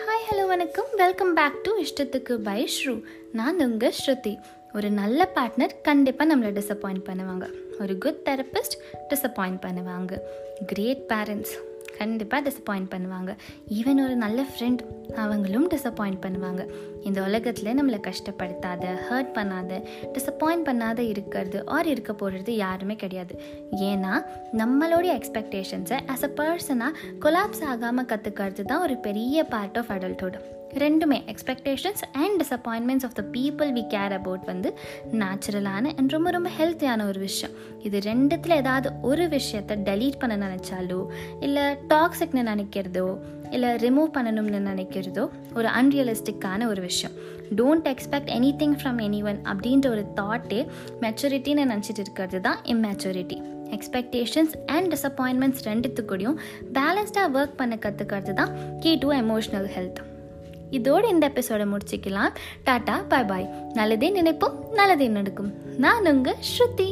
Hi hello வணக்கம். Welcome back to இஷ்டத்துக்கு by ஸ்ரூ. நான் உங்கள் ஸ்ருதி. ஒரு நல்ல பார்ட்னர் கண்டிப்பாக நம்மளை டிசப்பாயிண்ட் பண்ணுவாங்க. ஒரு குட் தெரபிஸ்ட் டிசப்பாயிண்ட் பண்ணுவாங்க. கிரேட் பேரண்ட்ஸ் கண்டிப்பாக டிசப்பாயிண்ட் பண்ணுவாங்க. ஈவன் ஒரு நல்ல ஃப்ரெண்ட் அவங்களும் டிசப்பாயிண்ட் பண்ணுவாங்க. இந்த உலகத்தில் நம்மளை கஷ்டப்படுத்தாத ஹர்ட் பண்ணாத டிசப்பாயிண்ட் பண்ணாத இருக்கிறது ஆர் இருக்க போகிறது யாருமே கிடையாது. ஏன்னா நம்மளுடைய எக்ஸ்பெக்டேஷன்ஸை ஆஸ் அ பர்சனாக கொலாப்ஸ் ஆகாமல் கற்றுக்கிறது தான் ஒரு பெரிய பார்ட் ஆஃப் அடல்ட்ஹுட் ரெண்டுமே. Expectations and disappointments of the people we care about வந்து நேச்சுரலான அண்ட் ரொம்ப ரொம்ப ஹெல்த்தியான ஒரு விஷயம். இது ரெண்டுத்தில் ஏதாவது ஒரு விஷயத்தை டெலீட் பண்ண நினச்சாலோ இல்லை டாக்ஸிக்னு நினைக்கிறதோ இல்லை ரிமூவ் பண்ணணும்னு நினைக்கிறதோ ஒரு அன்ரியலிஸ்டிக்கான ஒரு விஷயம். Don't expect anything from anyone அப்படின்ற ஒரு தாட்டே மெச்சூரிட்டின்னு நினச்சிட்டு இருக்கிறது தான் இம்மெச்சூரிட்டி எக்ஸ்பெக்டேஷன்ஸ் அண்ட் டிசப்பாயின்மெண்ட்ஸ் ரெண்டுத்துக்கூடையும் பேலன்ஸ்டாக ஒர்க் பண்ண கற்றுக்கிறது தான் கீ டு எமோஷ்னல் ஹெல்த் இதோடு இந்த எபிசோடை முடிச்சுக்கலாம். டாட்டா பாய் பாய் நல்லதே நினைப்போம் நல்லதே நடக்கும். நான் உங்கள் ஸ்ருதி.